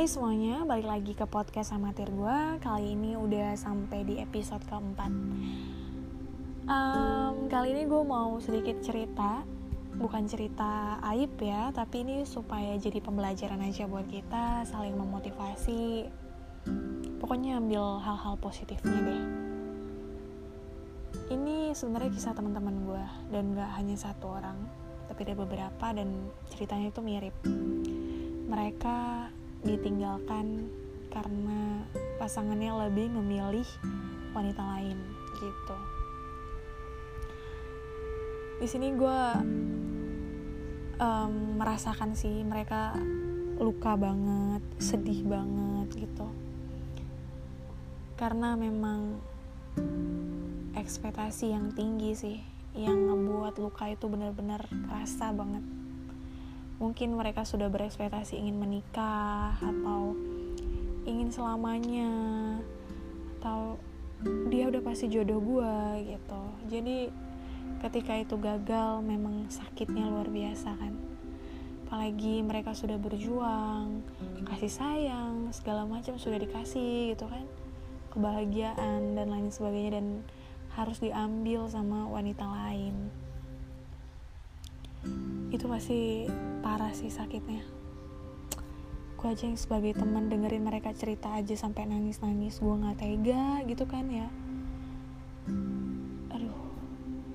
Hai semuanya, balik lagi ke podcast amatir gue Kali ini udah sampai di episode keempat. Um, Kali ini gue mau sedikit cerita Bukan cerita aib ya Tapi ini supaya jadi pembelajaran aja buat kita Saling memotivasi. Pokoknya ambil hal-hal positifnya deh. Ini sebenarnya kisah teman-teman gue Dan gak hanya satu orang Tapi ada beberapa dan ceritanya itu mirip. Mereka ditinggalkan karena pasangannya lebih memilih wanita lain gitu. Di sini gue um, merasakan sih mereka luka banget, sedih banget gitu. Karena memang ekspektasi yang tinggi sih yang ngebuat luka itu benar-benar kerasa banget mungkin mereka sudah berekspektasi ingin menikah atau ingin selamanya atau dia udah pasti jodoh gue gitu. Jadi ketika itu gagal memang sakitnya luar biasa kan. Apalagi mereka sudah berjuang kasih sayang segala macam sudah dikasih gitu kan. Kebahagiaan dan lain sebagainya dan harus diambil sama wanita lain itu pasti parah sih sakitnya. Gue aja yang sebagai teman dengerin mereka cerita aja sampai nangis nangis gue nggak tega gitu kan ya. Aduh.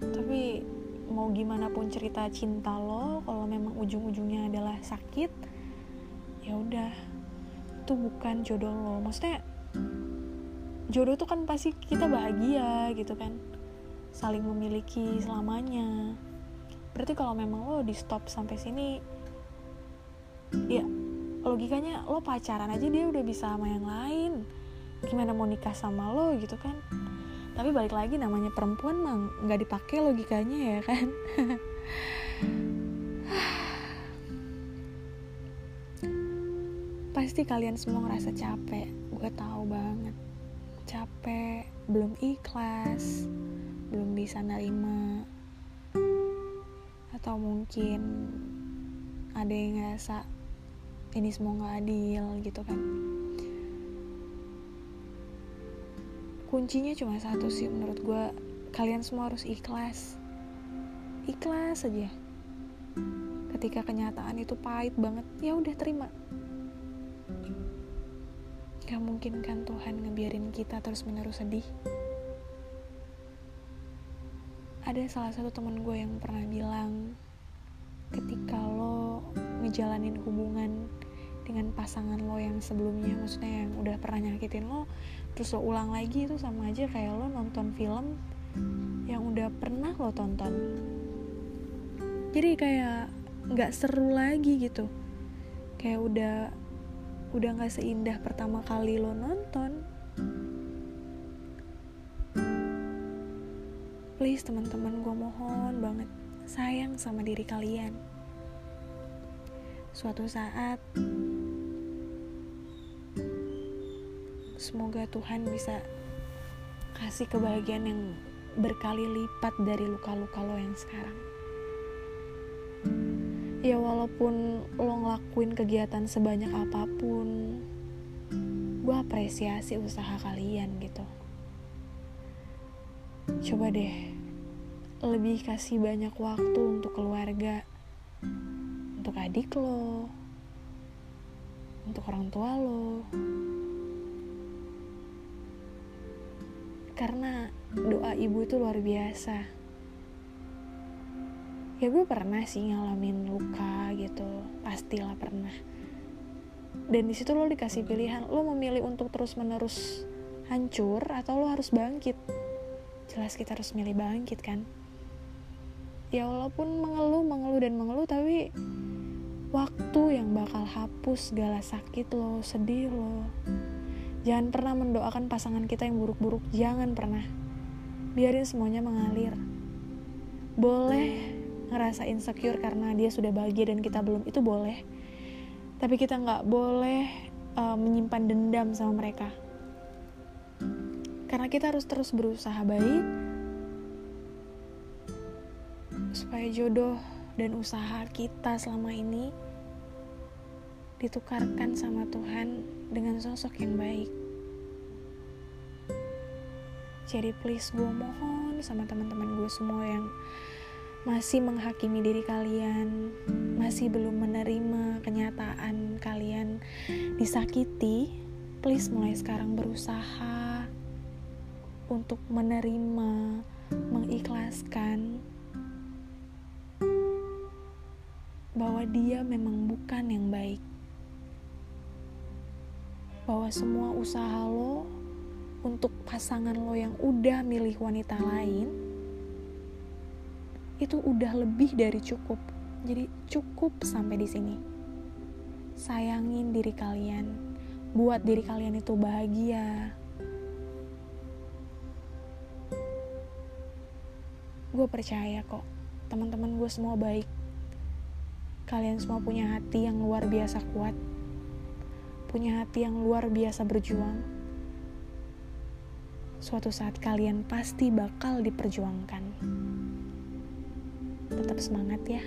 Tapi mau gimana pun cerita cinta lo kalau memang ujung ujungnya adalah sakit ya udah. Itu bukan jodoh lo. Maksudnya jodoh tuh kan pasti kita bahagia gitu kan. Saling memiliki selamanya berarti kalau memang lo di stop sampai sini ya logikanya lo pacaran aja dia udah bisa sama yang lain. Gimana mau nikah sama lo gitu kan? Tapi balik lagi namanya perempuan mah nggak dipakai logikanya ya kan? Pasti kalian semua ngerasa capek. Gue tahu banget. Capek belum ikhlas belum bisa nerima atau mungkin ada yang ngerasa ini semua nggak adil gitu kan. Kuncinya cuma satu sih menurut gue kalian semua harus ikhlas. Ikhlas aja. Ketika kenyataan itu pahit banget ya udah terima. Gak mungkin kan Tuhan ngebiarin kita terus menerus sedih? Ada salah satu teman gue yang pernah bilang ngejalanin hubungan dengan pasangan lo yang sebelumnya maksudnya yang udah pernah nyakitin lo terus lo ulang lagi itu sama aja kayak lo nonton film yang udah pernah lo tonton. Jadi kayak nggak seru lagi gitu. Kayak udah udah nggak seindah pertama kali lo nonton. Please teman-teman gue mohon banget sayang sama diri kalian suatu saat semoga Tuhan bisa kasih kebahagiaan yang berkali lipat dari luka-luka lo yang sekarang. Ya walaupun lo ngelakuin kegiatan sebanyak apa pun gue apresiasi usaha kalian gitu. Coba deh lebih kasih banyak waktu untuk keluarga untuk adik lo untuk orang tua lo. Karena doa ibu itu luar biasa. Ya gue pernah sih ngalamin luka gitu pastilah pernah. Dan di situ lo dikasih pilihan lo memilih untuk terus menerus hancur atau lo harus bangkit. Jelas kita harus milih bangkit kan? Ya walaupun mengeluh mengeluh dan mengeluh tapi waktu yang bakal hapus segala sakit lo sedih lo. Jangan pernah mendoakan pasangan kita yang buruk-buruk jangan pernah. Biarin semuanya mengalir. Boleh ngerasa insecure karena dia sudah bahagia dan kita belum itu boleh. Tapi kita nggak boleh uh, menyimpan dendam sama mereka. Karena kita harus terus berusaha baik supaya jodoh dan usaha kita selama ini ditukarkan sama Tuhan dengan sosok yang baik. Jadi please gue mohon sama teman-teman gue semua yang masih menghakimi diri kalian, masih belum menerima kenyataan kalian disakiti, please mulai sekarang berusaha untuk menerima, mengikhlaskan bahwa dia memang bukan yang baik. Bahwa semua usaha lo untuk pasangan lo yang udah milih wanita lain itu udah lebih dari cukup. Jadi cukup sampai di sini. Sayangin diri kalian buat diri kalian itu bahagia. Gue percaya kok, teman-teman gue semua baik. Kalian semua punya hati yang luar biasa kuat, punya hati yang luar biasa berjuang. Suatu saat kalian pasti bakal diperjuangkan. Tetap semangat ya.